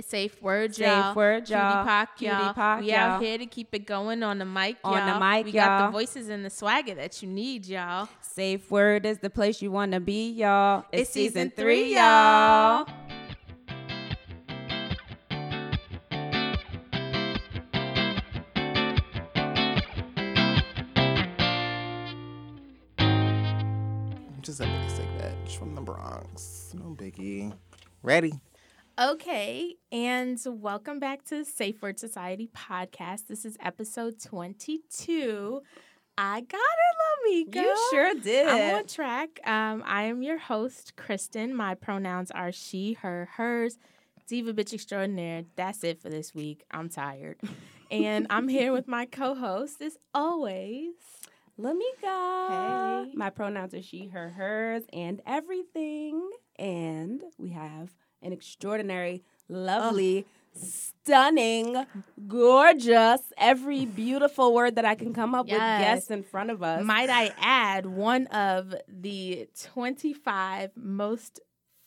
It's safe word, Safe y'all. word, Cutie y'all. pie, Cutie y'all. pie, we y'all. out here to keep it going on the mic, On the y'all. mic, We got y'all. the voices and the swagger that you need, y'all. Safe word is the place you want to be, y'all. It's season three, y'all. I'm just a basic bitch from the Bronx. No biggie. Ready? Okay, and welcome back to Safe Word Society podcast. This is episode 22. I got it, Lamika. You sure did. I'm on track. Um, I am your host, Kristen. My pronouns are she, her, hers. Diva bitch extraordinaire. That's it for this week. I'm tired. And I'm here with my co-host, as always. Lamika. Hey. My pronouns are she, her, hers, and everything. And we have an extraordinary, lovely, stunning, gorgeous, every beautiful word that I can come up with Yes. guests in front of us. Might I add, one of the 25 most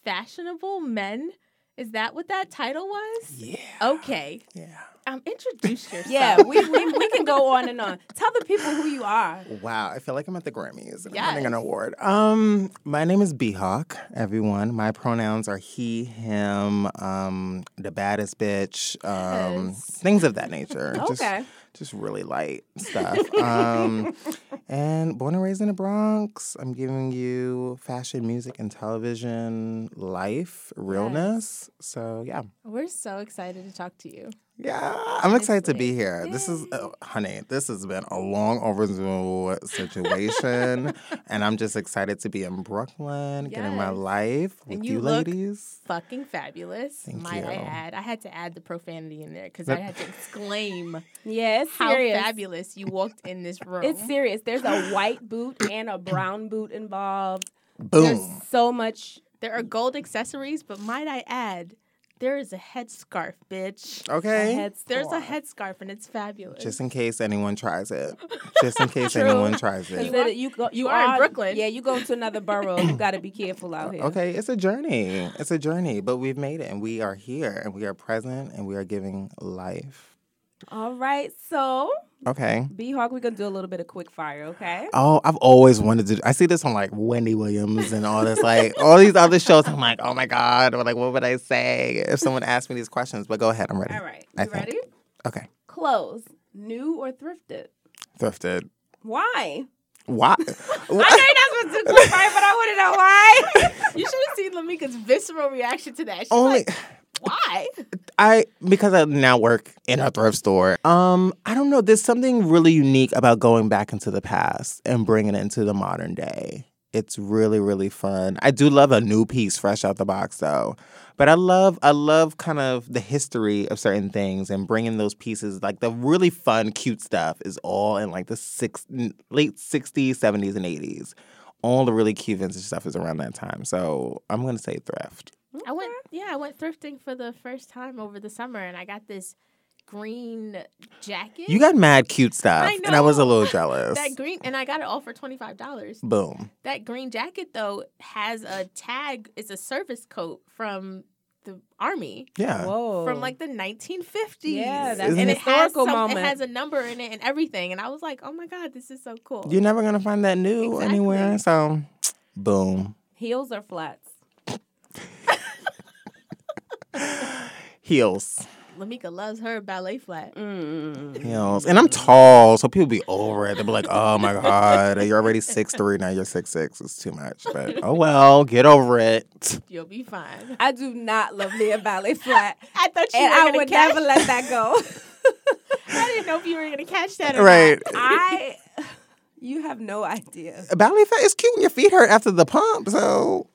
fashionable men. Is that what that title was? Yeah. Okay. Yeah. Um, introduce yourself. yeah, we, we, we can go on and on. Tell the people who you are. Wow, I feel like I'm at the Grammys and Yes. I'm winning an award. Um, my name is B Hawk, everyone. My pronouns are he, him, um, the baddest bitch, um, Yes. things of that nature. Just, Okay. just really light stuff. um, and born and raised in the Bronx, I'm giving you fashion, music, and television life, realness. So yeah. We're so excited to talk to you. Yeah, I'm excited to be Honestly. here. This is, uh, honey, this has been a long overdue situation, and I'm just excited to be in Brooklyn, getting my Yes. life with And you, you look ladies. Fucking fabulous. Thank might I add. I had to add the profanity in there because I had to exclaim Yeah, how serious. fabulous you walked in this room. It's serious. There's a white boot and a brown boot involved. Boom. There's so much. There are gold accessories, but might I add, there is a headscarf, bitch. Okay. head There's a headscarf and it's fabulous. Just in case anyone tries it. Just in case anyone tries it. You are- you, go, you, you are in Brooklyn. Yeah, you go to another borough. You got to be careful out here. Okay, it's a journey. It's a journey, but we've made it and we are here and we are present and we are giving life. All right. So, Okay. B Hawk, we're going to do a little bit of quick fire, okay? Oh, I've always wanted to. I see this on like Wendy Williams and all this, like all these other shows. I'm like, oh my god, or like, what would I say if someone asked me these questions? But go ahead, I'm ready. All right. I You think. ready? Okay, Clothes, new or thrifted? thrifted. Why? Why? I know you're not supposed to do quick fire, but I want to know why. you should have seen Lamika's visceral reaction to that. She's Only like, why? I because I now work in a thrift store. Um, I don't know. There's something really unique about going back into the past and bringing it into the modern day. It's really really fun. I do love a new piece fresh out the box though. But I love I love kind of the history of certain things and bringing those pieces like the really fun cute stuff is all in like the six late 60s, 70s and 80s. All the really cute vintage stuff is around that time. So, I'm going to say thrift. I went, yeah, I went thrifting for the first time over the summer, and I got this green jacket. You got mad cute stuff, I and I was a little jealous. that green, and I got it all for twenty five dollars. Boom. That green jacket though has a tag. It's a service coat from the army Yeah. Whoa. from like the 1950s. Yeah, that's an and it has historical some, moment. It has a number in it and everything, and I was like, oh my god, this is so cool. You're never gonna find that new Exactly. anywhere. So, boom. Heels or flats? Heels. Lamika loves her ballet flat. Mm. Heels. And I'm tall, so people be over it. They'll be like, oh my God, you're already six three, now you're six six. It's too much. But oh well, get over it. You'll be fine. I do not love me a ballet flat. I thought you and were I gonna would catch. never let that go. I didn't know if you were gonna catch that. Or Right. Not. I, you have no idea. A ballet fat is cute when your feet hurt after the pump. So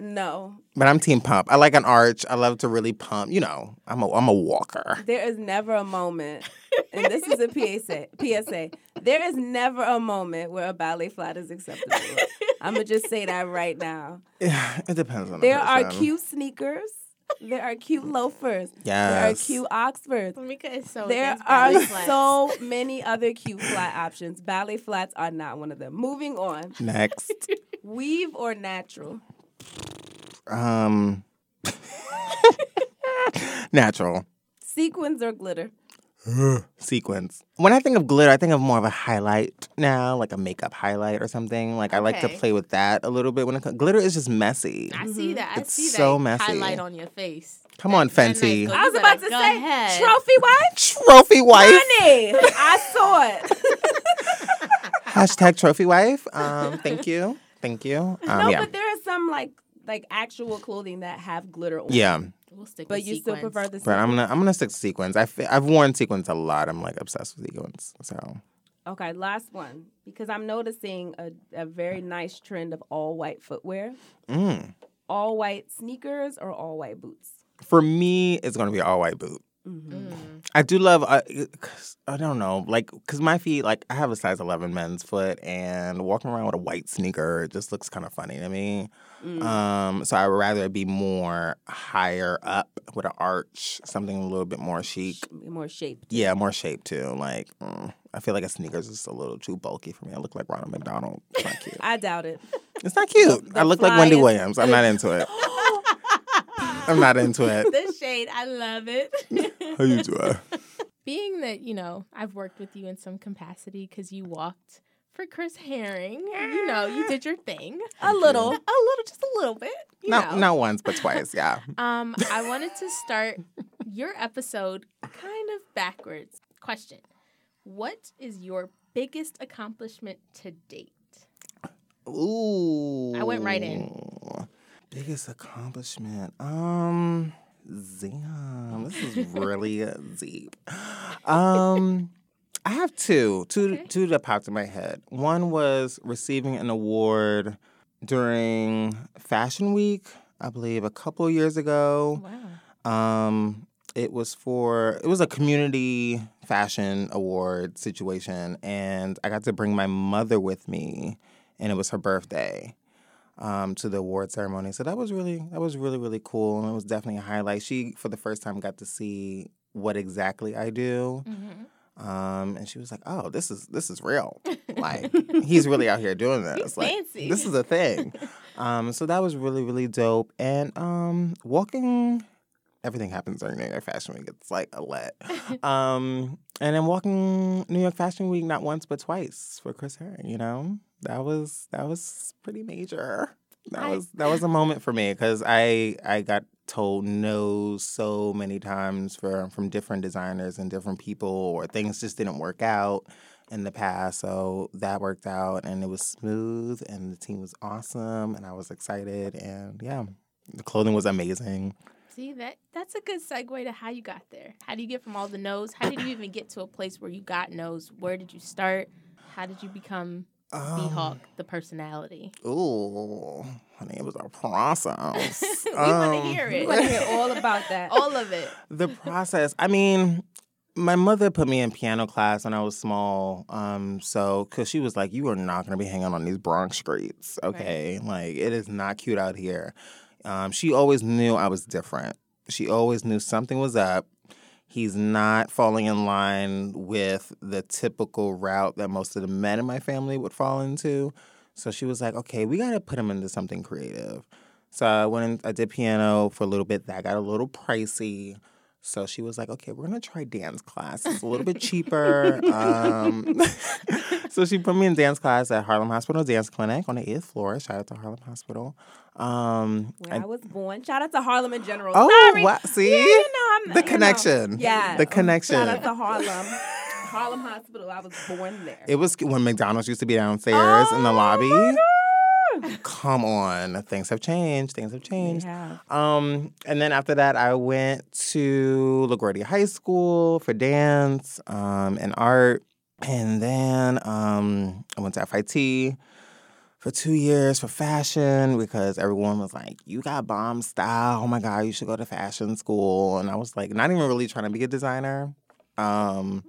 No, but I'm team pump. I like an arch. I love to really pump. You know, I'm a I'm a walker. there is never a moment, and this is a PSA. PSA. There is never a moment where a ballet flat is acceptable. I'm gonna just say that right now. Yeah, it depends on the There are cute sneakers. There are cute loafers. Yes. There are cute Oxfords. Lamika so. There are so many other cute flat options. Ballet flats are not one of them. Moving on. Next. Weave or natural? Um Natural. Sequins or glitter? sequins. When I think of glitter, I think of more of a highlight now, like a makeup highlight or something. Like I like to Okay. play with that a little bit. When it, co- glitter is just messy. I see that. I It's see so that messy. highlight on your face. Come on, That nice Fenty. I was about to say ahead. trophy wife. Trophy wife. Honey, I saw it. Hashtag trophy wife. Um, thank you. Thank you. Um, no, yeah. but there are some like like actual clothing that have glitter on. yeah. We'll stick But with you still prefer the But I'm gonna I'm gonna stick to sequins. I fe- I've worn sequins a lot. I'm like obsessed with sequins. So Okay, last one because I'm noticing a, a very nice trend of all white footwear. mm. All white sneakers or all white boots. for me, it's gonna be all white boot. Mm-hmm. Mm. I do love. Uh, 'cause- I don't know, like, cause my feet, like, I have a size 11 men's foot, and walking around with a white sneaker just looks kind of funny to me. Mm. Um, so I would rather be more higher up with an arch, something a little bit more chic. More shaped. Yeah, more shape too. Like, mm, I feel like a sneaker's just a little too bulky for me. I look like Ronald McDonald. It's not cute. I doubt it. It's not cute. the I look like Wendy Williams. I'm not into it. I'm not into it. the shade, I love it. How you doing? Being that, you know, I've worked with you in some capacity because you walked for Chris Herring. You know, you did your thing. A little. A little, just a little bit. You Not know. not once, but twice. Yeah. Um, I wanted to start your episode kind of backwards. Question What is your biggest accomplishment to date? Ooh. I went right in. Biggest accomplishment. Um, damn, this is really deep. Um, I have two, two, Okay. two that popped in my head. One was receiving an award during Fashion Week, I believe, a couple years ago. Wow. Um, it was for it was a community fashion award situation, and I got to bring my mother with me, and it was her birthday. Um, to the award ceremony, so that was really that was really really cool, and it was definitely a highlight. She for the first time got to see what exactly I do, Mm-hmm. um, and she was like, "Oh, this is this is real. Like he's really out here doing this. He's like fancy. this is a thing." um, so that was really really dope. And um, walking, everything happens during New York Fashion Week. It's like a let. um, and then walking New York Fashion Week not once but twice for Chris Herring. You know, that was that was pretty major. That I- was that was a moment for me because I I got told no so many times for from different designers and different people or things just didn't work out in the past. So that worked out and it was smooth and the team was awesome and I was excited and yeah, the clothing was amazing. See that that's a good segue to how you got there. How do you get from all the no's? How did you even get to a place where you got no's? Where did you start? How did you become Um, Hawk, the personality? Ooh, honey, it was a process. we want to Um, hear We it. want to hear all about that. all of it. the process i mean my mother put me in piano class when i was small um so because she was like you are not going to be hanging on these bronx streets okay like it is not cute out here um she always knew i was different she always knew something was up he's not falling in line with the typical route that most of the men in my family would fall into so she was like okay we got to put him into something creative so I went and I did piano for a little bit. That got a little pricey. So she was like, okay, we're gonna try dance class. It's a little bit cheaper. Um, so she put me in dance class at Harlem Hospital Dance Clinic on the eighth floor. Shout out to Harlem Hospital. Um, Where I- I was born. Shout out to Harlem in general. oh, Sorry. wow, see Yeah, you know, I'm the you know. connection. Yeah. the connection. Shout out to Harlem. Harlem Hospital. I was born there. It was when McDonald's used to be downstairs in the Oh, lobby. Come on, things have changed. Things have changed. have. Um, and then after that, I went to LaGuardia High School for dance um, and art. And then um, I went to FIT for two years for fashion because everyone was like, You got bomb style. Oh my God, you should go to fashion school. And I was like, not even really trying to be a designer. Um,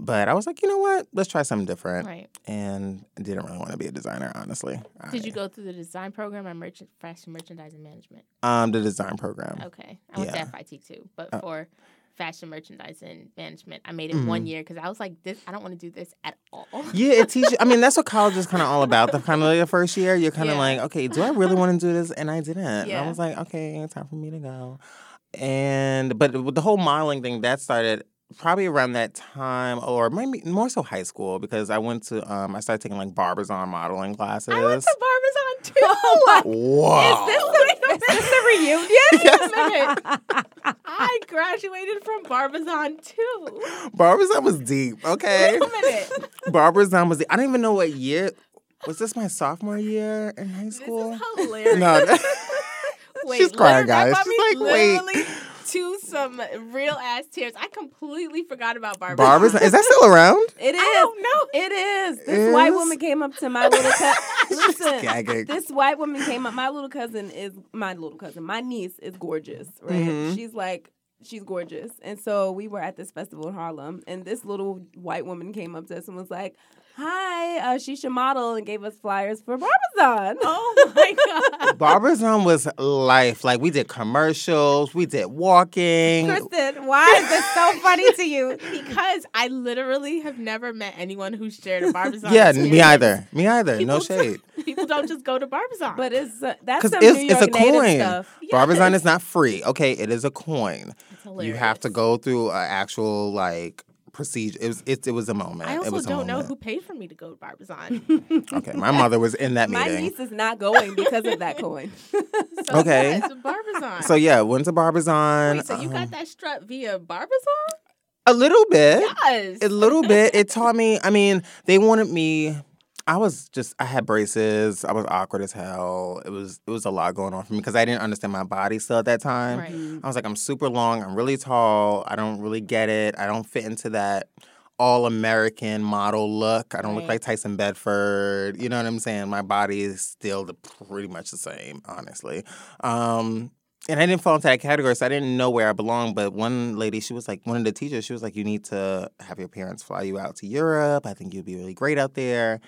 but I was like, you know what? Let's try something different. Right. And I didn't really want to be a designer, honestly. Did I- you go through the design program or merchant fashion merchandising management? Um, the design program. Okay. I went Yeah. to FIT too, but Uh, for fashion merchandising management, I made it one year because I was like, this. I don't want to do this at all. Yeah, it teaches. I mean, that's what college is kind of all about. The kind of like the first year, you're kind of Yeah. like, okay, do I really want to do this? And I didn't. And I was like, okay, it's time for me to go. and but the whole modeling thing that started probably around that time, or maybe more so high school, because I went to um I started taking like Barbizon modeling classes. I went to Barbizon too. Whoa! Is this a reunion? Wait a minute. I graduated from Barbizon too. Barbizon was deep. Okay, Wait a minute. Barbizon was. Deep. I don't even know what year. Was this my sophomore year in high This school? is hilarious. no. Wait, She's crying, guys. She's me like, wait. Literally to some real ass tears. I completely forgot about Barbizon. Barbizon is that still around? It is. I don't know. It is. This white woman came up to my little cousin. Listen, gagging. this white woman came up. My little cousin is my little cousin. My niece is gorgeous, right? Mhm. She's like, she's gorgeous. And so we were at this festival in Harlem, and this little white woman came up to us and was like, "Hi, uh, she should model," and gave us flyers for Barbizon. Oh my god. Barbizon was life. Like we did commercials, we did walking. Kristen, why is this so funny to you? Because I literally have never met anyone who's shared a Barbizon. Yeah, experience. me either. Me either. No shade. People don't just go to Barbizon. But it's uh, that's Because some it's, New it's a native coin. stuff. Barbizon is not free. Okay, it is a coin. You have to go through an actual like procedure. It was it, it was a moment. I it also don't know who paid for me to go to Barbizon. Okay, my mother was in that meeting. My niece is not going because of that coin. So, Okay. yeah, Barbizon. So yeah, went to Barbizon. Wait, so you um, got that strut via Barbizon? a little bit. Yes. a little bit. It taught me. I mean, they wanted me. I was just. I had braces. I was awkward as hell. It was. It was a lot going on for me because I didn't understand my body still at that time. Right. I was like, I'm super long. I'm really tall. I don't really get it. I don't fit into that all American model look. I don't look like Tyson Beckford. You know what I'm saying? My body is still the, pretty much the same, honestly. Um, and I didn't fall into that category, so I didn't know where I belonged. But one lady, she was like, one of the teachers, she was like, you need to have your parents fly you out to Europe. I think you'd be really great out there.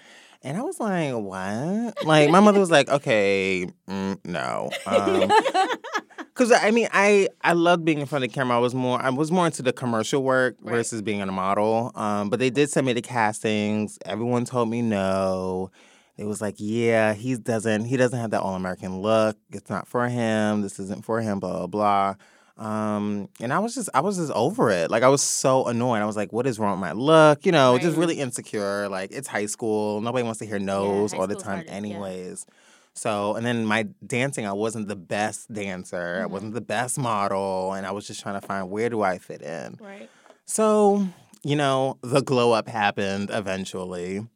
And I was like, what? Like, my mother was like, okay, mm, no. Um, Cause I mean, I I loved being in front of the camera. I was more I was more into the commercial work Right. versus being a model. Um, but they did send me to castings. Everyone told me no. It was like, yeah, he doesn't he doesn't have that all American look. It's not for him. This isn't for him. Blah blah. blah. Um, and I was just I was just over it. Like I was so annoyed. I was like, what is wrong with my look? You know, just really insecure. Like it's high school. Nobody wants to hear no's high all the time, hard, yeah. anyways. So, and then my dancing, I wasn't the best dancer. I Mhm. wasn't the best model. And I was just trying to find where do I fit in. Right. So, you know, the glow up happened eventually.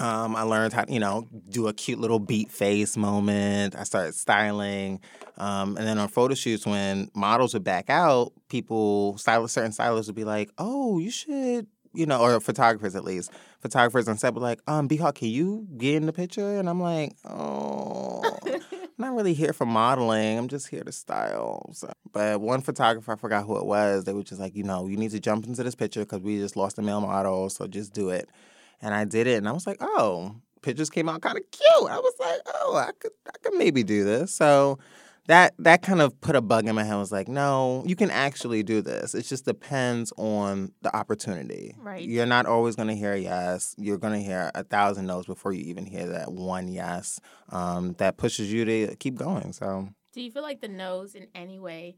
Um, I learned how, to, you know, do a cute little beat face moment. I started styling. Um, and then on photo shoots, when models would back out, people, stylists, certain stylists would be like, oh, you should, you know, or photographers at least. Photographers on set were like, um, B Hawk, can you get in the picture? And I'm like, oh, I'm not really here for modeling. I'm just here to style. So, but one photographer, I forgot who it was. They were just like, you know, you need to jump into this picture because we just lost a male model, so just do it. And I did it, and I was like, oh, pictures came out kind of cute. I was like, oh, I could, I could maybe do this. So that that kind of put a bug in my head. I was like, no, you can actually do this. It just depends on the opportunity. Right. You're not always going to hear a yes. You're going to hear a thousand no's before you even hear that one yes. Um, that pushes you to keep going. So. Do you feel like the no's in any way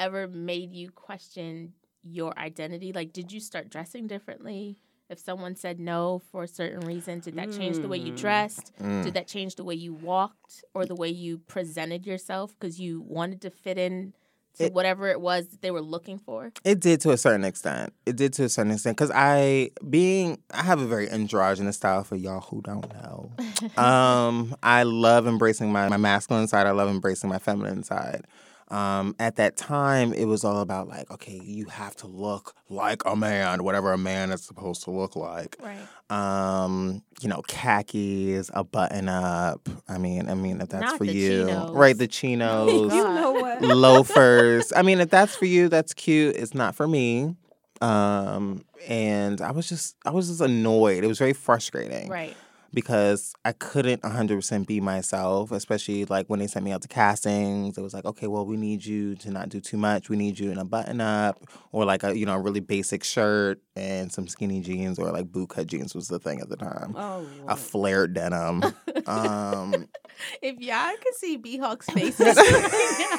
ever made you question your identity? Like, did you start dressing differently? If someone said no for a certain reason, did that change the way you Mm. dressed? mm. Did that change the way you walked or the way you presented yourself because you wanted to fit in to It- whatever it was that they were looking for? It did to a certain extent. It did to a certain extent because I, being, I have a very androgynous style for y'all who don't know. um, I love embracing my, my masculine side. I love embracing my feminine side. Um, at that time, it was all about like, okay, you have to look like a man, whatever a man is supposed to look like. Right. Um, you know, khakis, a button up. I mean, I mean, if that's Not for you, chinos. right? The chinos you know what? loafers. I mean, if that's for you, that's cute. It's not for me. Um, and I was just, I was just annoyed. It was very frustrating Right. Because I couldn't 100% be myself, especially like when they sent me out to castings. It was like, okay, well, we need you to not do too much. We need you in a button up or like a, you know, a really basic shirt and some skinny jeans or like boot cut jeans was the thing at the time. Oh, A flared denim. um, If y'all could see B Hawk's face right now,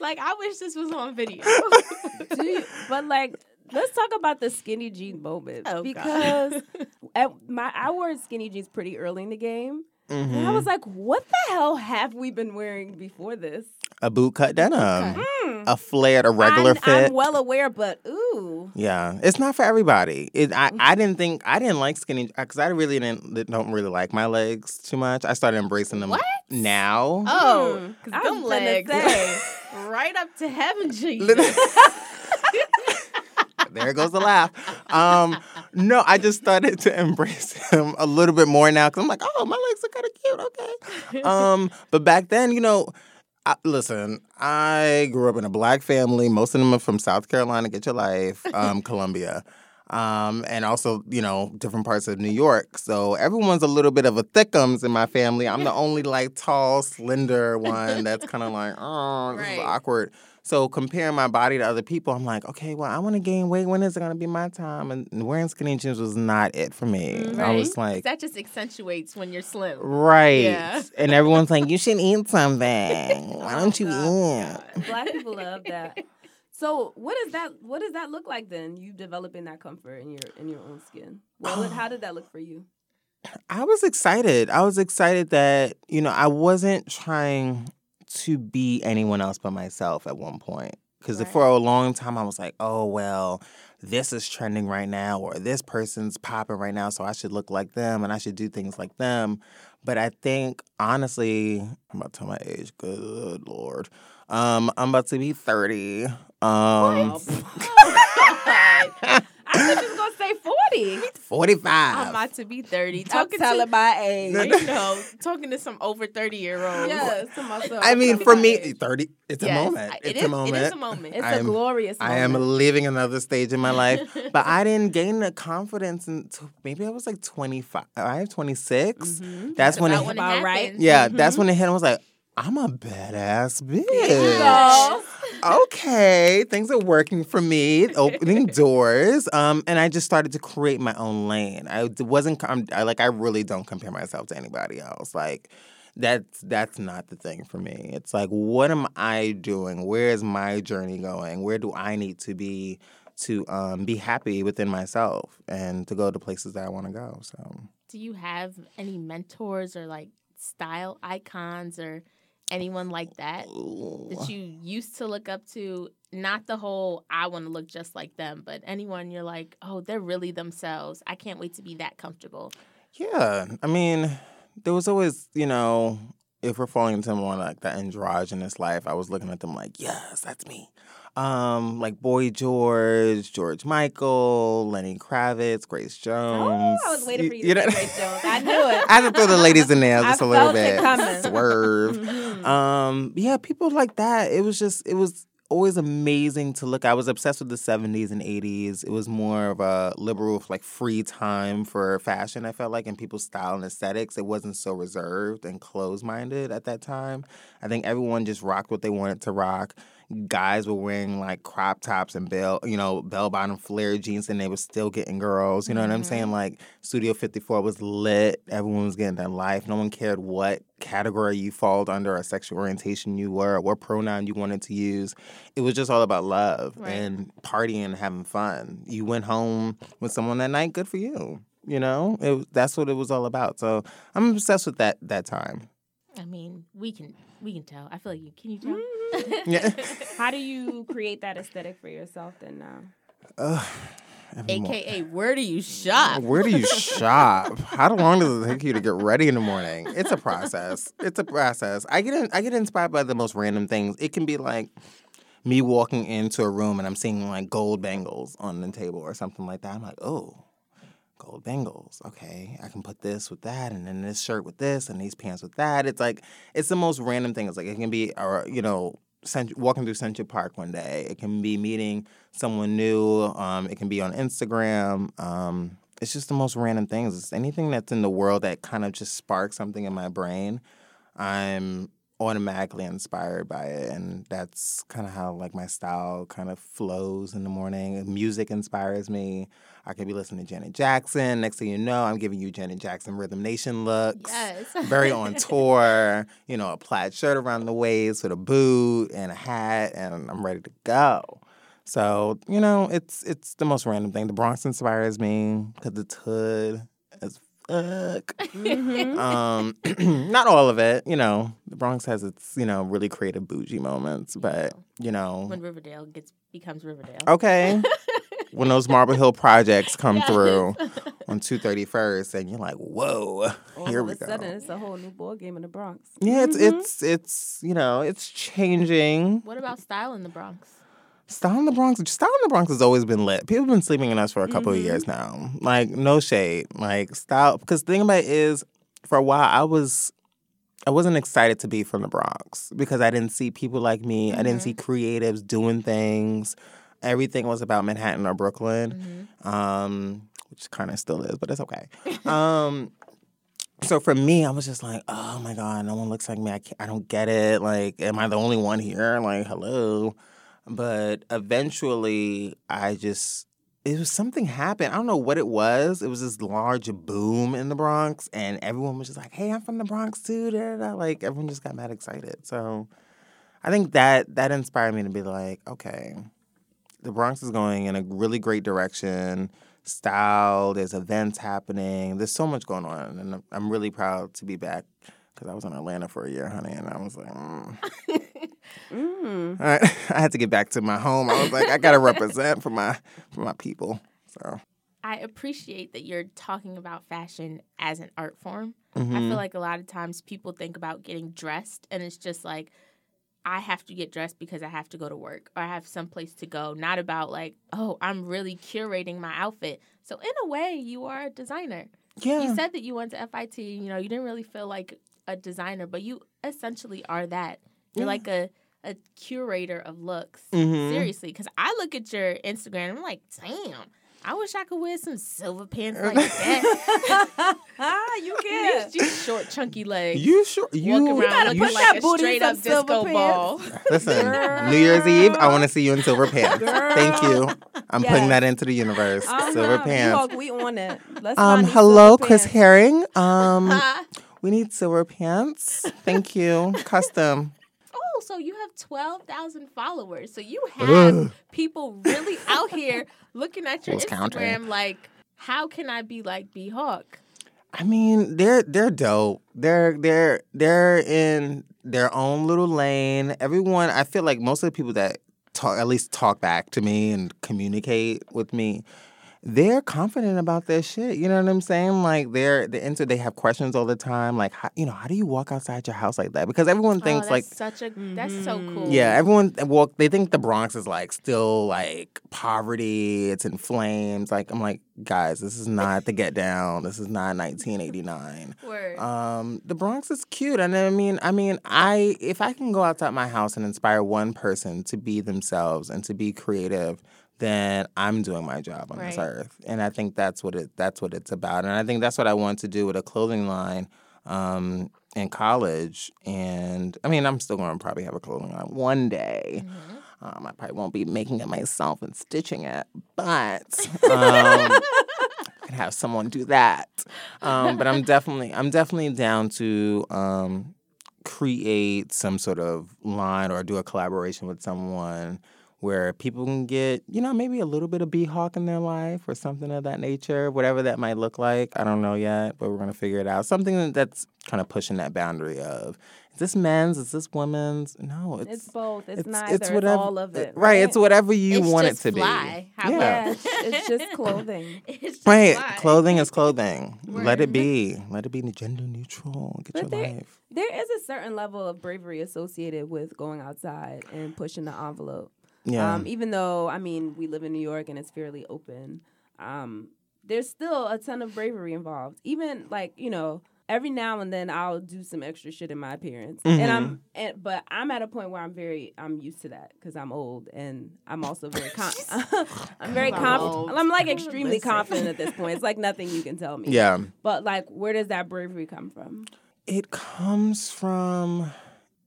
like I wish this was on video. You, but like, let's talk about the skinny jean moment Oh, because at my I wore skinny jeans pretty early in the game. And I was like, what the hell have we been wearing before this? A boot cut denim, Mm. a flared, a regular I'm, fit. I'm well aware, but ooh. Yeah, it's not for everybody. It, I, Mm-hmm. I didn't think I didn't like skinny because I really didn't don't really like my legs too much. I started embracing them What? now. Oh, Mm. because I them legs say. right up to heaven, Jesus. There goes the laugh. Um, no, I just started to embrace him a little bit more now because I'm like, oh, my legs are kind of cute. Okay. Um, but back then, you know, I, listen, I grew up in a black family. Most of them are from South Carolina. Get your life, um, Columbia. Um, and also, you know, different parts of New York. So everyone's a little bit of a thickums in my family. I'm the only like tall, slender one that's kind of like, oh, this is awkward. So comparing my body to other people, I'm like, okay, well, I want to gain weight. When is it gonna be my time? And wearing skinny jeans was not it for me. I was like, that just accentuates when you're slim. right. Yeah. And everyone's like, you should eat something. Why don't you Oh, eat? Black people love that. So what does that what does that look like then? You developing that comfort in your in your own skin. Well, how did that look for you? I was excited. I was excited that, you know, I wasn't trying to be anyone else but myself at one point. Because Right. for a long time, I was like, oh, well, this is trending right now, or this person's popping right now, so I should look like them and I should do things like them. But I think, honestly, I'm about to tell my age. Good Lord. Um, I'm about to be 30. Um, I thought you was gonna say forty. 45. I'm about to be 30. I'm Talking telling to, my age. you know, talking to some over 30 year olds. Yes, to myself. I mean, for me, age. 30, it's Yes, a moment. I- It's it is, a moment. It is a moment. it's I a am- glorious. I am moment. living another stage in my life, but I didn't gain the confidence until maybe I was like 25. I have 26. Mhm. That's when it, about when it About right. yeah, that's Mhm. when it hit. I was like, I'm a badass bitch. okay, things are working for me, opening doors. Um, and I just started to create my own lane. I wasn't. com- I like. I really don't compare myself to anybody else. Like. That's that's not the thing for me. It's like, what am I doing? Where is my journey going? Where do I need to be to um, be happy within myself and to go to places that I want to go? So Do you have any mentors or like style icons or anyone like that that you used to look up to? Not the whole I want to look just like them, but anyone you're like, oh, they're really themselves. I can't wait to be that comfortable. Yeah, I mean, there was always, you know, if we're falling into more like the androgynous life, I was looking at them like, yes, that's me. Um, like Boy George, George Michael, Lenny Kravitz, Grace Jones. Oh. I was waiting for you You to know- Grace Jones. I knew it. I had to throw the ladies in there just a little bit. Swerve. Mhm. Um, yeah, people like that. It was just, it was always amazing to look. I was obsessed with the 70s and 80s. It was more of a liberal, like free time for fashion, I felt like, and people's style and aesthetics. It wasn't so reserved and closed minded at that time. I think everyone just rocked what they wanted to rock. Guys were wearing like crop tops and bell, you know, bell bottom flare jeans, and they were still getting girls. You know what I'm saying? Mm-hmm. Like Studio 54 was lit. Everyone was getting their life. No one cared what category you fall under or sexual orientation you were, or what pronoun you wanted to use. It was just all about love Right. and partying and having fun. You went home with someone that night, good for you. You know, it, that's what it was all about. So I'm obsessed with that that time. I mean, we can we can tell. I feel like you can you tell? Mm-hmm. Yeah. How do you create that aesthetic for yourself then now? Ugh, every mo- AKA, where do you shop? Where do you shop? How long does it take you to get ready in the morning? It's a process. It's a process. I get in, I get inspired by the most random things. It can be like me walking into a room and I'm seeing like gold bangles on the table or something like that. I'm like, oh, gold bangles. Okay, I can put this with that, and then this shirt with this, and these pants with that. It's like it's the most random thing. It's like it can be, or you know. Walking through Central Park one day. It can be meeting someone new. Um, it can be on Instagram. Um, it's just the most random things. It's anything that's in the world that kind of just sparks something in my brain. I'm automatically inspired by it and that's kind of how like my style kind of flows in the morning music inspires me i could be listening to janet jackson next thing you know i'm giving you janet jackson rhythm nation looks Yes. very on tour you know a plaid shirt around the waist with a boot and a hat and i'm ready to go so you know it's it's the most random thing the bronx inspires me because it's hood as fuck Mhm. um, not all of it. You know, the Bronx has its you know really creative bougie moments, but you know, when Riverdale gets becomes Riverdale. okay. when those Marble Hill projects come Yes. through on two thirty first, and you're like, whoa, All here of we a go. sudden, it's a whole new ball game in the Bronx. Yeah, it's Mhm. it's it's you know it's changing. What about style in the Bronx? Style in the Bronx, style in the Bronx has always been lit. People have been sleeping in us for a couple Mhm. of years now. Like no shade, like style. Because the thing about it is, for a while I was, I wasn't excited to be from the Bronx because I didn't see people like me. I didn't see creatives doing things. Everything was about Manhattan or Brooklyn, um, which kind of still is, but it's okay. um, so for me, I was just like, oh my god, no one looks like me. I can't, I don't get it. Like, am I the only one here? Like, hello. But eventually, I just it was something happened. I don't know what it was. It was this large boom in the Bronx, and everyone was just like, "Hey, I'm from the Bronx too." Da, da, da. Like everyone just got mad excited. So I think that that inspired me to be like, okay, the Bronx is going in a really great direction. Style, there's events happening. There's so much going on, and I'm- really proud to be back because I was in Atlanta for a year, honey, and I was like, mm. Mm. I, I had to get back to my home. I was like, I gotta represent for my for my people. So I appreciate that you're talking about fashion as an art form. I mhm. feel like a lot of times people think about getting dressed and it's just like I have to get dressed because I have to go to work or I have someplace to go, not about like, oh, I'm really curating my outfit. So in a way, you are a designer. yeah, You said that you went to FIT, you know, you didn't really feel like a designer, but you essentially are that. You're Yeah. like a a curator of looks. Mhm. Seriously, because I look at your Instagram and I'm like, damn, I wish I could wear some silver pants like that. ah, you can. These just short, chunky legs. you sure you Walking around gotta looking put like that booty straight up silver disco pants. ball. listen? Girl. New Year's Eve, I want to see you in silver pants. Thank you. I'm putting that into the universe. Uh-huh. Silver We pants. all- We on it. Let's Um, find hello, Chris pants. Herring. Um, we need silver pants. Thank you. Custom. Oh, so you have 12,000 followers. So you have Ugh. people really out here looking at your Who's counting? Instagram like, how can I be like B Hawk? I mean, they're they're dope. They're they're they're in their own little lane. Everyone, I feel like most of the people that talk, at least talk back to me and communicate with me, they're confident about their shit. You know what I'm saying? Like they're the into they have questions all the time. Like how, you know, how do you walk outside your house like that? Because everyone thinks oh, like such a that's so Mhm. cool. yeah, everyone well, they think the Bronx is like still like poverty, it's in flames. Like I'm like, guys, this is not the get down. This is not 1989. Word. Um, the Bronx is cute, and I mean, I mean, I if I can go outside my house and inspire one person to be themselves and to be creative, then I'm doing my job on this earth. And I think that's what it that's what it's about. And I think that's what I want to do with a clothing line um, in college. And I mean, I'm still going to probably have a clothing line one day. Mhm. Um, I probably won't be making it myself and stitching it, but um, I can have someone do that. Um, but I'm definitely, I'm definitely down to um, create some sort of line or do a collaboration with someone where people can get, you know, maybe a little bit of B Hawk in their life or something of that nature, whatever that might look like. I don't know yet, but we're gonna figure it out. Something that's kind of pushing that boundary of is this men's, is this women's? No, it's It's both. It's, it's, neither. it's It's, all of uh, it. Right, it's whatever you It's want it to fly. be. How yeah. about- Yeah, it's, it's just clothing. It's just Right, fly. clothing is clothing. Let it be. Let it be gender neutral. Get But your there- life. There is a certain level of bravery associated with going outside and pushing the envelope. Yeah. Um, even though I mean we live in New York and it's fairly open, um, there's still a ton of bravery involved. Even like you know, every now and then I'll do some extra shit in my appearance, and I'm and but I'm at a point where I'm very I'm used to that because I'm old and I'm also very con- I'm very I'm confident. old. I'm like extremely Listen. confident at this point. It's like nothing you can tell me. yeah. But like, where does that bravery come from? It comes from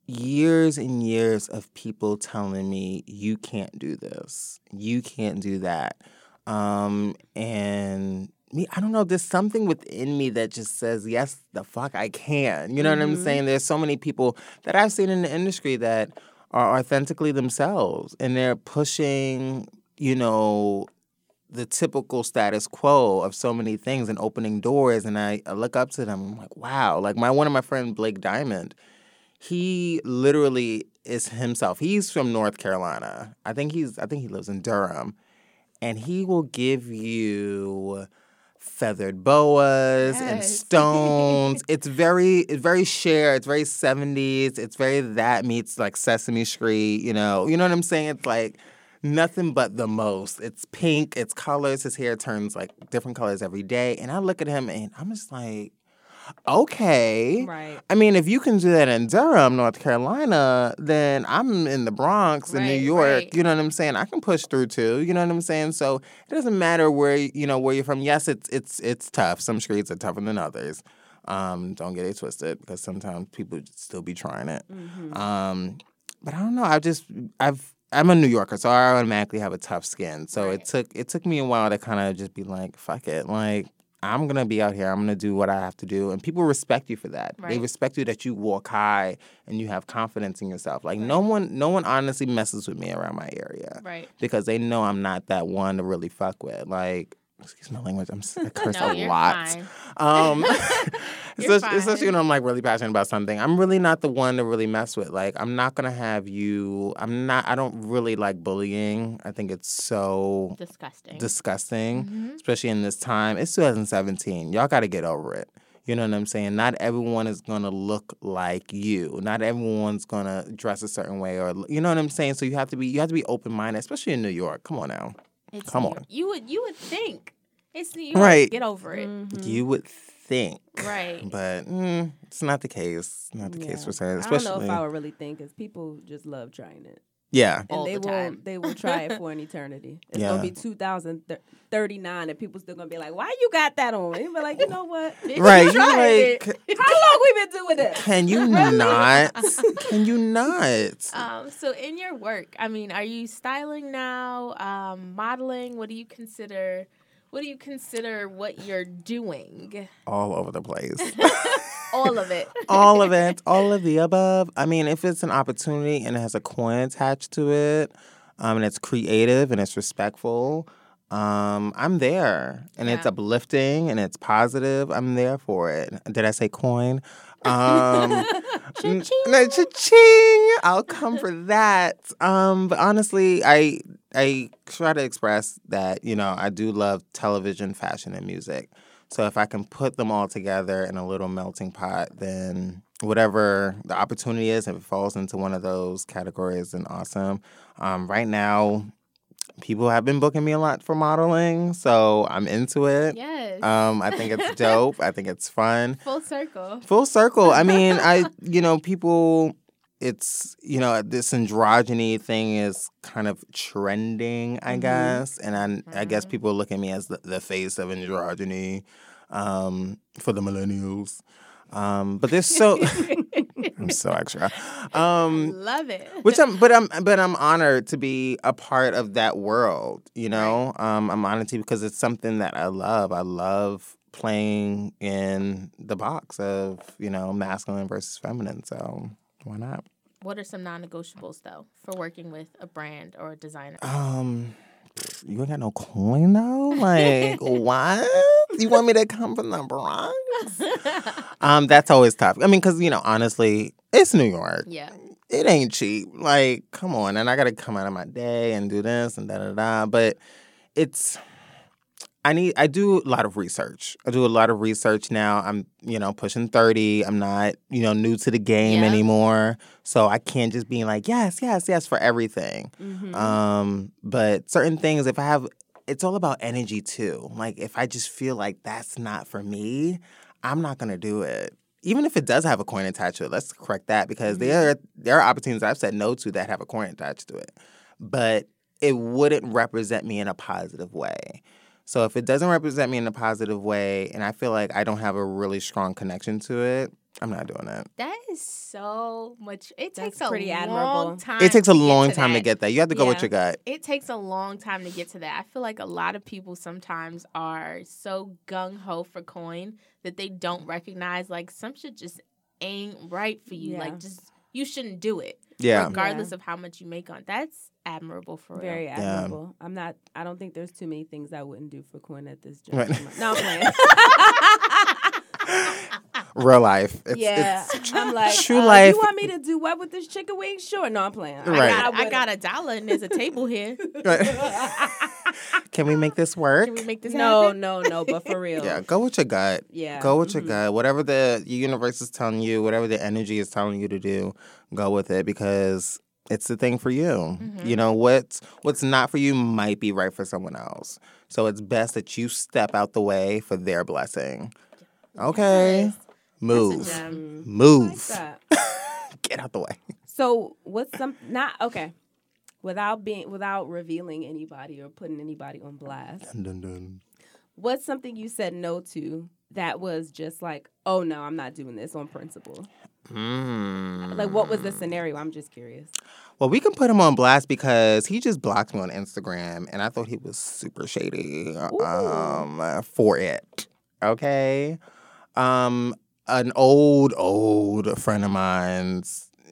years and years of people telling me you can't do this, you can't do that, um, and me, I don't know. There's something within me that just says yes, the fuck I can. You know mm-hmm. what I'm mm-hmm. saying? There's so many people that I've seen in the industry that are authentically themselves, and they're pushing, you know, the typical status quo of so many things and opening doors and I, I look up to them I'm like wow like my one of my friends Blake Diamond he literally is himself he's from North Carolina I think he's I think he lives in Durham and he will give you feathered boas yes. and stones. it's very it's very Cher, it's very 70s. It's very that meets like Sesame Street, you know. You know what I'm saying? It's like nothing but the most. It's pink, it's colors. His hair turns like different colors every day. And I look at him and I'm just like, okay. Right. I mean, if you can do that in Durham, North Carolina, then I'm in the Bronx in right, New York. Right. You know what I'm saying? I can push through too. You know what I'm saying? So it doesn't matter where you know where you're from. Yes, it's it's it's tough. Some streets are tougher than others. Um, don't get it twisted because sometimes people still be trying it. Mm-hmm. Um, but I don't know. I just I've I'm a New Yorker, so I automatically have a tough skin. So right. it took it took me a while to kind of just be like, fuck it, like I'm gonna be out here. I'm gonna do what I have to do, and people respect you for that. Right. They respect you that you walk high and you have confidence in yourself. Like right. no one, no one honestly messes with me around my area, right? Because they know I'm not that one to really fuck with. Like excuse my language. I'm I curse no, a lot. Um, especially, especially, when I'm like really passionate about something. I'm really not the one to really mess with. Like I'm not gonna have you. I'm not. I don't really like bullying. I think it's so disgusting. Disgusting, mm-hmm. especially in this time. It's 2017. Y'all got to get over it. You know what I'm saying? Not everyone is gonna look like you. Not everyone's gonna dress a certain way, or you know what I'm saying. So you have to be you have to be open minded, especially in New York. Come on now. It's Come on. You would you would think it's you right. Get over it. Mm-hmm. You would think, right? But mm, it's not the case. Not the yeah. case for saying. Especially, I don't know if I would really think, because people just love trying it. Yeah, and All they the will they will try it for an eternity. It's yeah. gonna be 2039, and people still gonna be like, "Why you got that on?" And be like, "You know what? right? You like, how long we been doing this? Can you not? can you not? Um, so in your work, I mean, are you styling now? Um, modeling? What do you consider? What do you consider what you're doing? All over the place. all of it. all of it. All of the above. I mean, if it's an opportunity and it has a coin attached to it, um, and it's creative and it's respectful, um, I'm there. And yeah. it's uplifting and it's positive. I'm there for it. Did I say coin? Um, cha-ching. No, cha-ching. I'll come for that. Um, but honestly, I I try to express that you know I do love television, fashion, and music. So if I can put them all together in a little melting pot, then whatever the opportunity is, if it falls into one of those categories, then awesome. Um, right now, people have been booking me a lot for modeling, so I'm into it. Yes. Um, I think it's dope. I think it's fun. Full circle. Full circle. I mean, I you know people. It's you know this androgyny thing is kind of trending, I mm-hmm. guess, and I, mm-hmm. I guess mm-hmm. people look at me as the, the face of androgyny um, for the millennials. Um, but there's so I'm so extra. Um, Love it. Which I'm, but I'm, but I'm honored to be a part of that world. You know, right. um, I'm honored to because it's something that I love. I love playing in the box of you know masculine versus feminine. So why not? What are some non-negotiables though for working with a brand or a designer? Um, you ain't got no coin though. Like what? You want me to come from the Bronx? um, that's always tough. I mean, because you know, honestly, it's New York. Yeah. It ain't cheap. Like, come on, and I got to come out of my day and do this and da da da. But it's I need I do a lot of research. I do a lot of research now. I'm, you know, pushing 30. I'm not, you know, new to the game yeah. anymore. So I can't just be like, yes, yes, yes for everything. Mm-hmm. Um, but certain things if I have it's all about energy too. Like if I just feel like that's not for me, I'm not going to do it. Even if it does have a coin attached to it, let's correct that because mm-hmm. there are, there are opportunities I've said no to that have a coin attached to it. But it wouldn't represent me in a positive way. So if it doesn't represent me in a positive way and I feel like I don't have a really strong connection to it, I'm not doing it. That is so much. It That's takes a pretty long admirable. time. It takes a to get long to time to that. get that. You have to go with your gut. It takes a long time to get to that. I feel like a lot of people sometimes are so gung ho for coin that they don't recognize like some shit just ain't right for you. Yeah. Like just you shouldn't do it, Yeah. regardless of how much you make on. That's admirable for real. Very Yeah. admirable. I'm not. I don't think there's too many things I wouldn't do for Quinn at this Right. juncture. No, I'm playing. Real life. It's, yeah, it's I'm like, true uh, life. You want me to do what with this chicken wing? Sure. No, I'm playing. Right. I, got, I wouldn't. got a dollar and there's a table here. Can we make this work? Can we make this No, happen? no, no. But for real. Yeah, go with your gut. Yeah. Go with your mhm. gut. Whatever the universe is telling you, whatever the energy is telling you to do, go with it because it's the thing for you. Mm-hmm. You know what's what's not for you might be right for someone else. So it's best that you step out the way for their blessing. Okay, Yes. move. Mm, like move, get out the way. So what's some not okay? Without being without revealing anybody or putting anybody on blast, Dun, dun, dun. what's something you said no to that was just like, oh no, I'm not doing this on principle? Mm. Like, what was the scenario? I'm just curious. Well, we can put him on blast because he just blocked me on Instagram, and I thought he was super shady um, for it. Okay, um, an old old friend of mine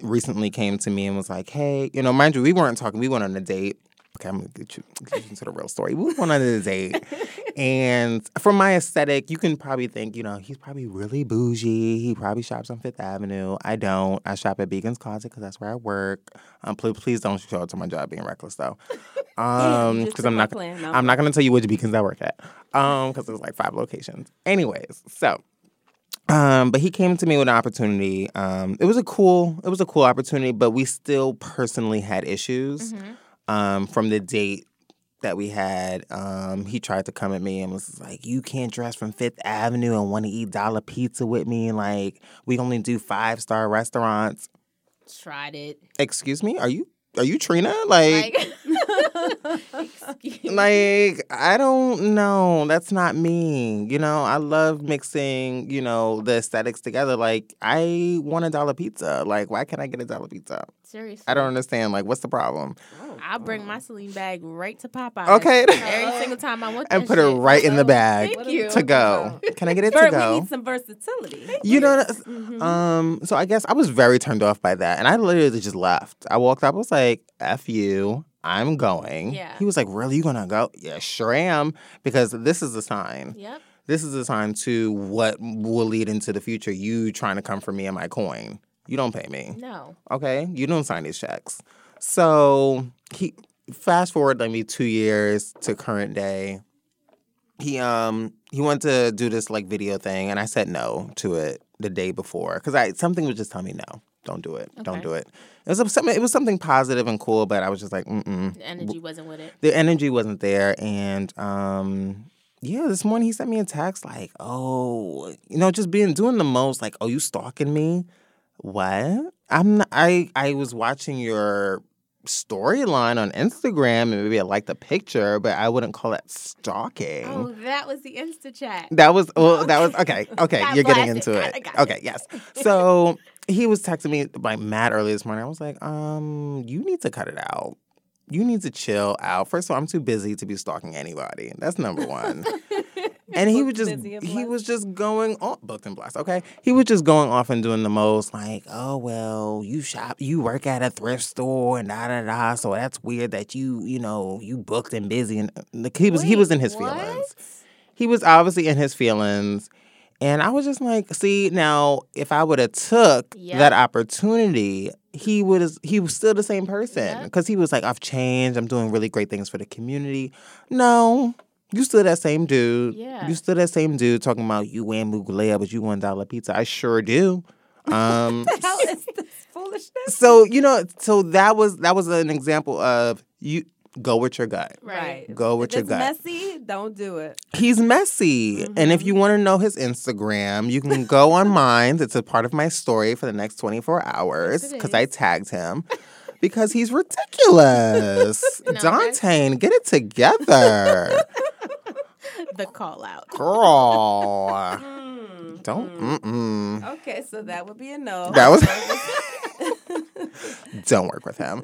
recently came to me and was like, "Hey, you know, mind you, we weren't talking. We went on a date." Okay, I'm gonna get you, get you into the real story. We went on a date, and from my aesthetic, you can probably think, you know, he's probably really bougie. He probably shops on Fifth Avenue. I don't. I shop at Beacon's Closet because that's where I work. Um, please, please don't show up to my job being reckless though, um, because I'm not. plan. No, I'm not gonna tell you which Beacons I work at, um, because there's like five locations. Anyways, so. Um, but he came to me with an opportunity. Um, it was a cool, it was a cool opportunity, but we still personally had issues Mhm. Um, from the date that we had. Um, he tried to come at me and was like, "You can't dress from Fifth Avenue and want to eat dollar pizza with me. Like, we only do five star restaurants." Tried it. Excuse me, are you are you Trina? Like, Like, excuse like I don't know. That's not me. You know, I love mixing. You know, the aesthetics together. Like, I want a dollar pizza. Like, why can't I get a dollar pizza? Seriously. I don't understand. Like, what's the problem? I'll bring my Celine bag right to Popeye. Okay. Every single time I want that and put it shit. right in the bag Thank you. to go. Can I get it Ver- to go? we need some versatility. You know, what- Mhm. um, so I guess I was very turned off by that, and I literally just left. I walked up, I was like, "F you, I'm going." Yeah. He was like, "Really, you gonna go?" Yeah, sure am, because this is a sign. Yep. This is a sign to what will lead into the future. You trying to come for me and my coin. You don't pay me, No. okay? You don't sign these checks. So he fast forward like maybe two years to current day. He um he wanted to do this like video thing, and I said no to it the day before because I something was just telling me no, don't do it, don't do it. It was something it was something positive and cool, but I was just like, mm mm. The energy wasn't with it. The energy wasn't there, and um yeah, this morning he sent me a text like, oh, you know, just being doing the most like, oh, you stalking me? What? I'm not, I I was watching your storyline on Instagram and maybe I liked the picture, but I wouldn't call that stalking. Oh, that was the Insta chat. That was well. That was okay. Okay, you're getting into it. I got okay, it. yes. So he was texting me like mad early this morning. I was like, um, you need to cut it out. You need to chill out. First of all, I'm too busy to be stalking anybody. That's number one. and he was just he was just going off booked and blessed. Okay, he was just going off and doing the most. Like, oh well, you shop, you work at a thrift store, and da da da. So that's weird that you you know you booked and busy. And uh, like, he was he was in his what? feelings he was obviously in his feelings and i was just like see now if i would have took Yep. that opportunity he would he was still the same person Yep. because he was like i've changed i'm doing really great things for the community no you still that same dude Yeah. you still that same dude talking about you and Mugler, but you want dollar pizza i sure do um the hell is this foolishness? so you know so that was that was an example of you go with your gut Right. Go with if your gut. messy, don't do it. He's messy. And if you want to know his Instagram, you can go on mine. It's a part of my story for the next 24 hours Yes, because I tagged him because he's ridiculous. No, Dante, get it together. The call out. Girl. Mm, Don't. mm. Mm-mm. Okay, so that would be a no. That was. Don't work with him.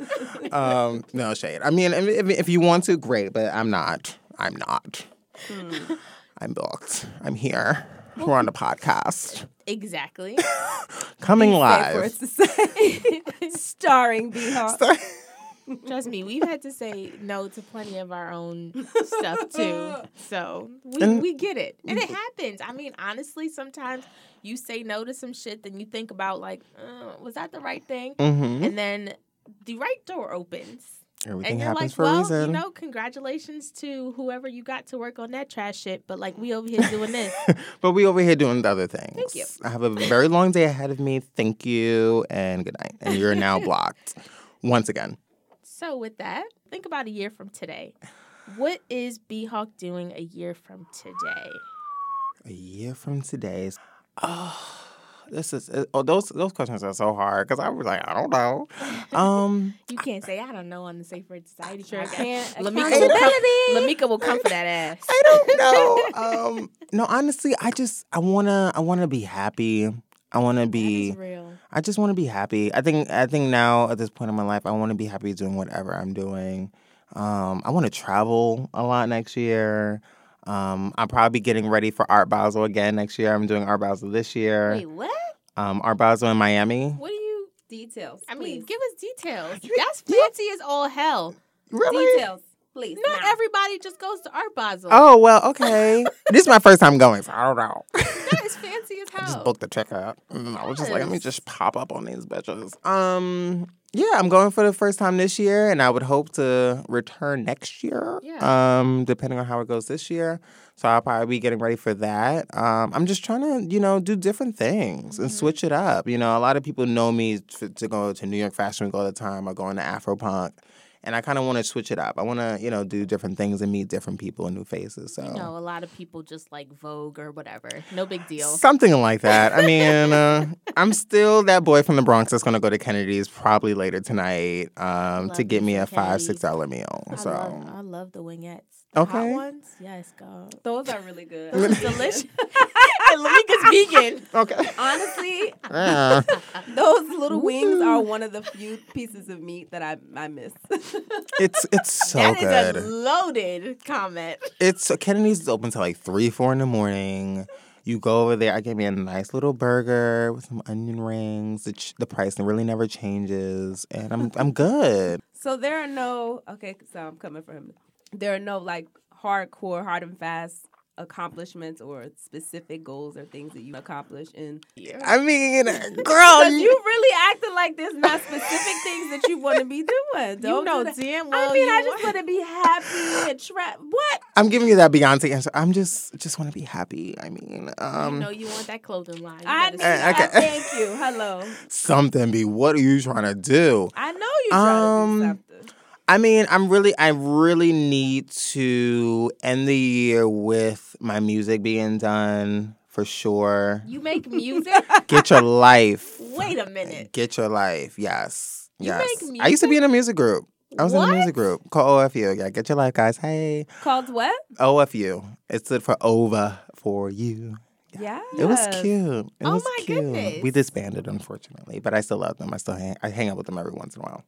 Um, no shade. I mean, if, if you want to, great, but I'm not. I'm not. Hmm. I'm booked. I'm here. We're on the podcast. Exactly. Coming live. us to say. Starring B Hawk. Trust me, we've had to say no to plenty of our own stuff too. So we, And- we get it. And it happens. I mean, honestly, sometimes you say no to some shit, then you think about, like, uh, was that the right thing? hmm And then the right door opens. Everything and you're happens like, for well, a reason. you know, congratulations to whoever you got to work on that trash shit. But like, we over here doing this. but we over here doing the other things. Thank you. I have a very long day ahead of me. Thank you and good night. And you're now blocked once again. So with that, think about a year from today. What is B Hawk doing a year from today? A year from today. Oh, this is uh, oh those those questions are so hard because I was like I don't know. Um, You can't say I don't know on the Safe Word Society Sure I can't. Lamika will, come, Lamika will come for that ass. I don't know. Um, no, honestly, I just I wanna I wanna be happy. I wanna be. is real. I just want to be happy. I think I think now at this point in my life, I want to be happy doing whatever I'm doing. Um, I want to travel a lot next year. Um, I'm probably getting ready for Art Basel again next year. I'm doing Art Basel this year. Wait, what? Um, Art Basel in Miami. What do you? Details. I mean, give us details. That's fancy as all hell. Really? details, please. Not now. everybody just goes to Art Basel. Oh well, okay. this is my first time going, so I don't know. that is fancy as I just hell. booked the ticket. And I was just like, let me just pop up on these bitches. Um, yeah, I'm going for the first time this year, and I would hope to return next year. Yeah. Um, depending on how it goes this year. So I'll probably be getting ready for that. Um, I'm just trying to, you know, do different things and Mm-hmm. switch it up. You know, a lot of people know me to, to go to New York Fashion Week all the time or going to Afropunk. And I kind of want to switch it up. I want to, you know, do different things and meet different people and new faces. So You know, a lot of people just like Vogue or whatever. No big deal. Something like that. I mean, uh, I'm still that boy from the Bronx that's going to go to Kennedy's probably later tonight um, to get me a five, six dollar meal. I So love, I love the wingettes. The Okay. hot ones? Yes, God. Those are really good. Those are delicious. and Lamika's vegan. okay, Honestly, Yeah. those little wings are one of the few pieces of meat that I I miss. it's it's so That is good. a loaded comment. It's Kennedy's is open till like three, four in the morning. You go over there. I get me a nice little burger with some onion rings. The, ch- the price really never changes, and I'm I'm good. so there are no okay. So I'm coming for him. There are no like hardcore, hard and fast accomplishments or specific goals or things that you accomplish in. I mean, girl, you, you really acting like there's not specific things that you want to be doing. You Don't know do damn well I mean, you I just want- want to be happy and tra- What? I'm giving you that Beyonce answer. I'm just just want to be happy. I mean, um, you know you want that clothing line. You I, better Uh, say okay. I thank you. Hello. something. Be what are you trying to do? I know you're trying Um, to do something. I mean, I'm really, I really need to end the year with my music being done for sure. You make music? Get your life. Wait a minute. Get your life. Yes. You yes. I used to be in a music group. I was in a music group called OFU. Yeah, get your life, guys. Hey, Called what? OFU. It stood for over for you. Yeah. It was cute. It Oh was my cute. goodness. We disbanded, unfortunately, but I still love them. I still hang, I hang out with them every once in a while.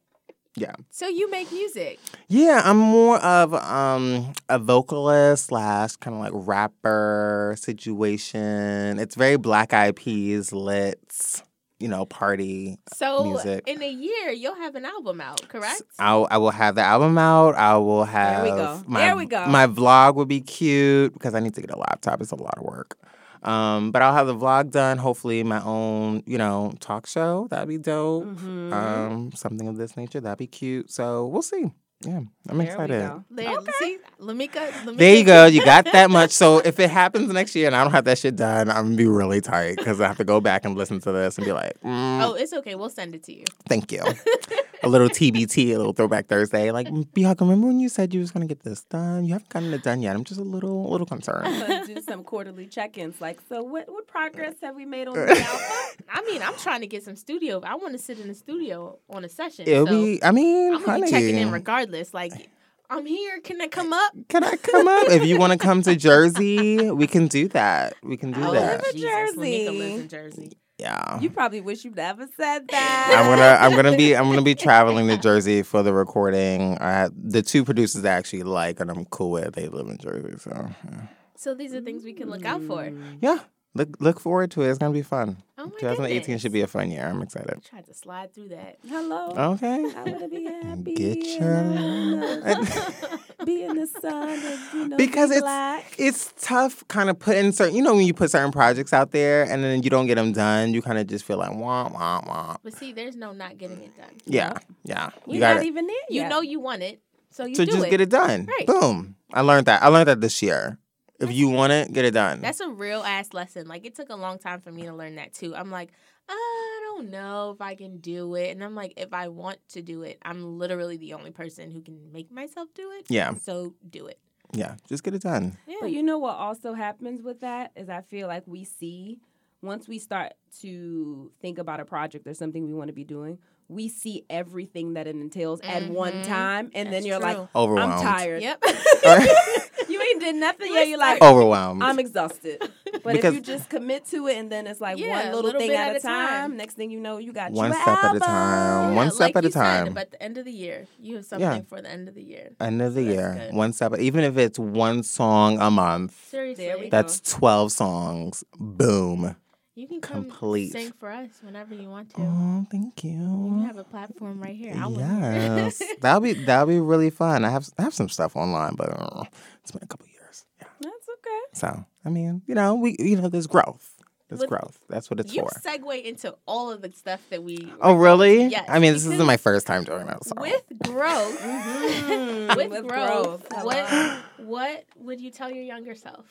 Yeah. So you make music. Yeah, I'm more of um, a vocalist slash kind of like rapper situation. It's very Black Eyed Peas lit, you know, party. So Music. in a year you'll have an album out, correct? I'll, I will have the album out. I will have. There we go. My, There we go. My vlog will be cute because I need to get a laptop. It's a lot of work. Um, but I'll have the vlog done. Hopefully, my own, you know, talk show. That'd be dope. Mhm. Um, something of this nature. That'd be cute. So we'll see. Yeah, I'm There we excited. go. There, Okay. see, Lamika, Lamika. There you go. You got that much. So if it happens next year and I don't have that shit done, I'm gonna be really tight because I have to go back and listen to this and be like, mm, Oh, it's okay. We'll send it to you. thank you. a little TBT, a little throwback Thursday. Like, Bianca, remember when you said you was gonna get this done? You haven't gotten it done yet. I'm just a little, a little concerned. Let's do some quarterly check-ins. Like, so what? What progress have we made on the album? I mean, I'm trying to get some studio. I want to sit in the studio on a session. It'll so be. I mean, I'm gonna honey. be checking in regardless. This like, I'm here. Can I come up? Can I come up? if you want to come to Jersey, we can do that. We can do Oh, that. in Jersey. Lamika lives in Jersey. Yeah. You probably wish you never said that. I'm gonna I'm gonna be I'm gonna be traveling to Jersey for the recording. I the two producers I actually like and I'm cool with. They live in Jersey, so yeah. So these are things we can look out for. Mm. yeah. Look look forward to it. It's gonna be fun. Oh my 2018 goodness. should be a fun year. I'm excited. I Tried to slide through that. Hello. Okay. I wanna be happy. Get your be in the sun. And, you know, because be it's black. it's tough kind of putting certain you know when you put certain projects out there and then you don't get them done you kind of just feel like wah wah wah But see, there's no not getting it done. yeah yeah We're you not even there You yet. know you want it, so you so just it. get it done Right. boom I learned that I learned that this year if you want it get it done That's a real ass lesson. Like it took a long time for me to learn that too. I'm like, I don't know if I can do it, and I'm like, if I want to do it, I'm literally the only person who can make myself do it. Yeah. So do it. yeah just get it done Yeah. But you know what also happens with that is I feel like we see once we start to think about a project or something we want to be doing, we see everything that it entails at one Mhm. time, and then you're like, true. overwhelmed I'm tired. Yep. you ain't did nothing yet. You're like, overwhelmed I'm exhausted. But Because- if you just commit to it and then it's like Yeah, one little, little thing at, at a a time, time. next thing you know, you got One your step at a album. time. One Yeah, step like at a time. but at the end of the year, you have something Yeah. for the end of the year. end of the That's year good. one step even if it's one song a month Seriously, There we go. that's 12 songs boom you can come complete. sing for us whenever you want to. oh thank You you have a platform right here. I Yes, that'll be that'll be really fun. I have I have some stuff online, but uh, it's been a couple years. Yeah. That's okay. So I mean, you know, we you know, there's growth. There's With- growth. That's what it's you for. segue into all of the stuff that we Oh really? Yes, I mean, this isn't my first time doing that. So. with growth. Mhm. with, With growth, growth. what what would you tell your younger self?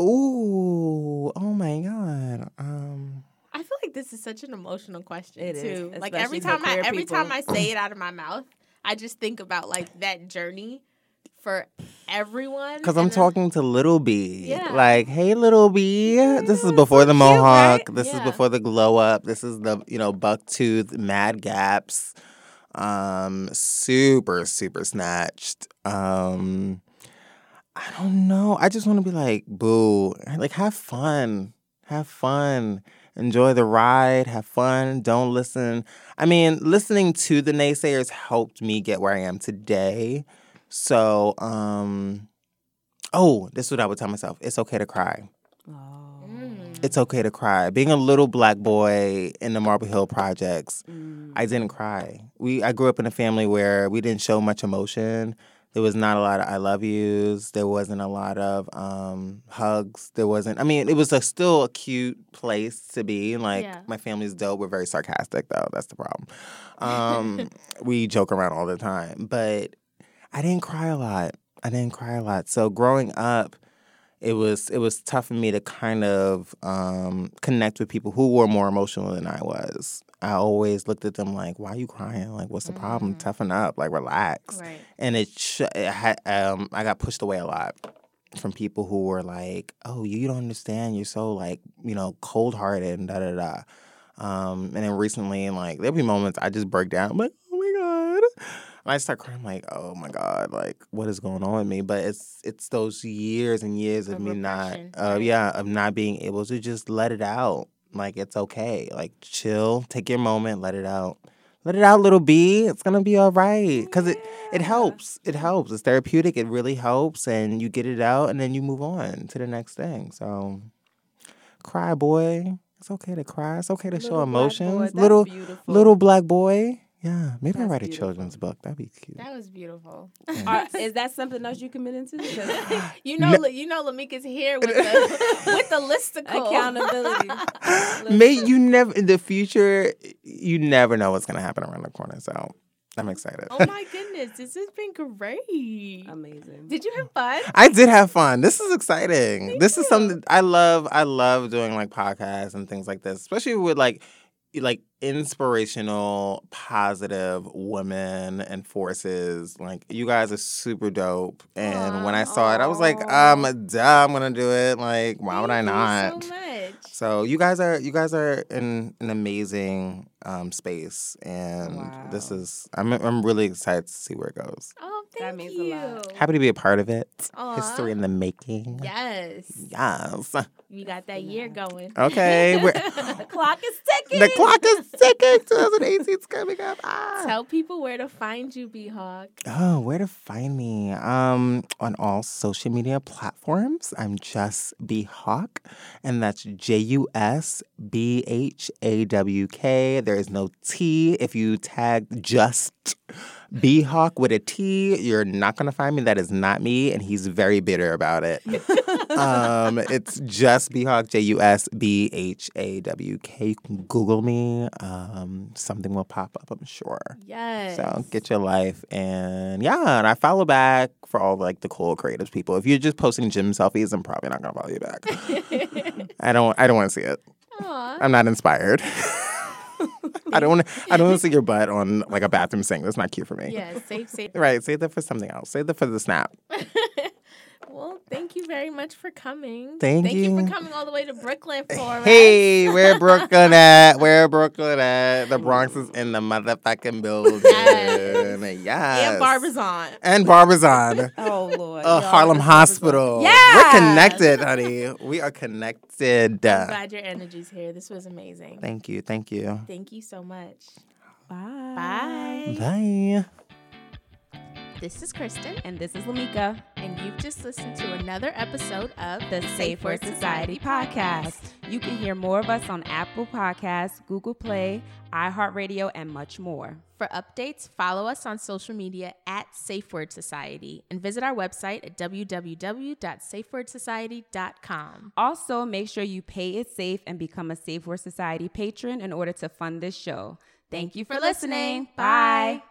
Ooh, oh my god. Um, I feel like this is such an emotional question It is, too. like every time I queer every time. I say it out of my mouth, I just think about like that journey for everyone. Cause I'm then- talking to Little B. Yeah. Like, hey, Little B. This is before the cute, mohawk. right? This is before the glow up. This is the you know buck tooth, mad gaps. Um, super super snatched. Um, I don't know. I just want to be like, boo. Like, have fun. Have fun. Enjoy the ride. Have fun. Don't listen. I mean, listening to the naysayers helped me get where I am today. So, um, oh, this is what I would tell myself. It's okay to cry. Oh. Mm. It's okay to cry. Being a little black boy in the Marble Hill projects, Mm. I didn't cry. We I grew up in a family where we didn't show much emotion. There was not a lot of I love yous. There wasn't a lot of um, hugs. There wasn't. I mean, it was a still a cute place to be. Like Yeah. my family's dope. We're very sarcastic though. That's the problem. Um, we joke around all the time, but I didn't cry a lot. I didn't cry a lot. So growing up, it was it was tough for me to kind of um, connect with people who were more emotional than I was. I always looked at them like, "Why are you crying? Like, what's the problem? Mm. Toughen up. Like, relax." Right. And it, sh- it um, I got pushed away a lot from people who were like, "Oh, you don't understand. You're so like, you know, cold hearted and da da da." Um, and then recently, like, there'll be moments I just break down. I'm like, "Oh my god." And I start crying, I'm like, oh my God, like what is going on with me? But it's it's those years and years of, Of me not uh right. yeah, of not being able to just let it out. Like it's okay. Like chill, take your moment, let it out. Let it out, little B. It's gonna be all right. Cause it it helps. It helps. It's therapeutic. It really helps. And you get it out and then you move on to the next thing. So cry, boy. It's okay to cry. It's okay to Little show emotions. little beautiful. little black boy. Yeah, maybe I write a beautiful. children's book. That'd be cute. That was beautiful. Are- is that something else you commit into? 'Cause you know, you know, Lamika's here with the with the listicle Accountability. May you never in the future, you never know what's gonna happen around the corner. So I'm excited. Oh my goodness, this has been great. Amazing. Did you have fun? I did have fun. This is exciting. this is something I love. I love doing like podcasts and things like this, especially with like like inspirational, positive women and forces. Like you guys are super dope. And when I saw it, I was like, um, duh, I'm gonna do it. Like, why would I not? you so much. So you guys are you guys are in an amazing um, space, and this is I'm I'm really excited to see where it goes. Oh, That means a lot. Happy to be a part of it. Aw. History in the making. Yes. Yes. You got that year going. Okay. We're, The clock is ticking. the clock is ticking. 2018 is coming up. Ah. Tell people where to find you, B Hawk. Oh, where to find me? Um, on all social media platforms. I'm just B Hawk, and that's J U S B H A W K. There is no T. If you tag just B Hawk with a T, you're not gonna find me. That is not me, and he's very bitter about it. um, it's just B Hawk, J U S B H A W K. Google me. Um, something will pop up, I'm sure. Yes. So get your life and yeah, and I follow back for all like the cool creative people. If you're just posting gym selfies, I'm probably not gonna follow you back. I don't I don't want to see it. Aw. I'm not inspired. I don't want to I don't want to see your butt on like a bathroom sink. That's not cute for me. Yeah, safe, safe. Right, save that for something else. Save that for the snap. Well, thank you very much for coming. Thank you. you. for coming all the way to Brooklyn for us. Hey, where Brooklyn at? Where Brooklyn at? The Bronx is in the motherfucking building. Yes. Yes. And Barbizon. And Barbizon. Oh Lord. Uh, Harlem Hospital. Yes! We're connected, honey. We are connected. I'm glad your energy's here. This was amazing. Thank you. Thank you. Thank you so much. Bye. Bye. Bye. This is Kristen, And this is Lamika, and you've just listened to another episode of the Safe Word Society podcast. You can hear more of us on Apple Podcasts, Google Play, iHeartRadio, and much more. For updates, follow us on social media at Safe Word Society and visit our website at www.safewordsociety.com. Also, make sure you pay it safe and become a Safe Word Society patron in order to fund this show. Thank you for listening. Bye.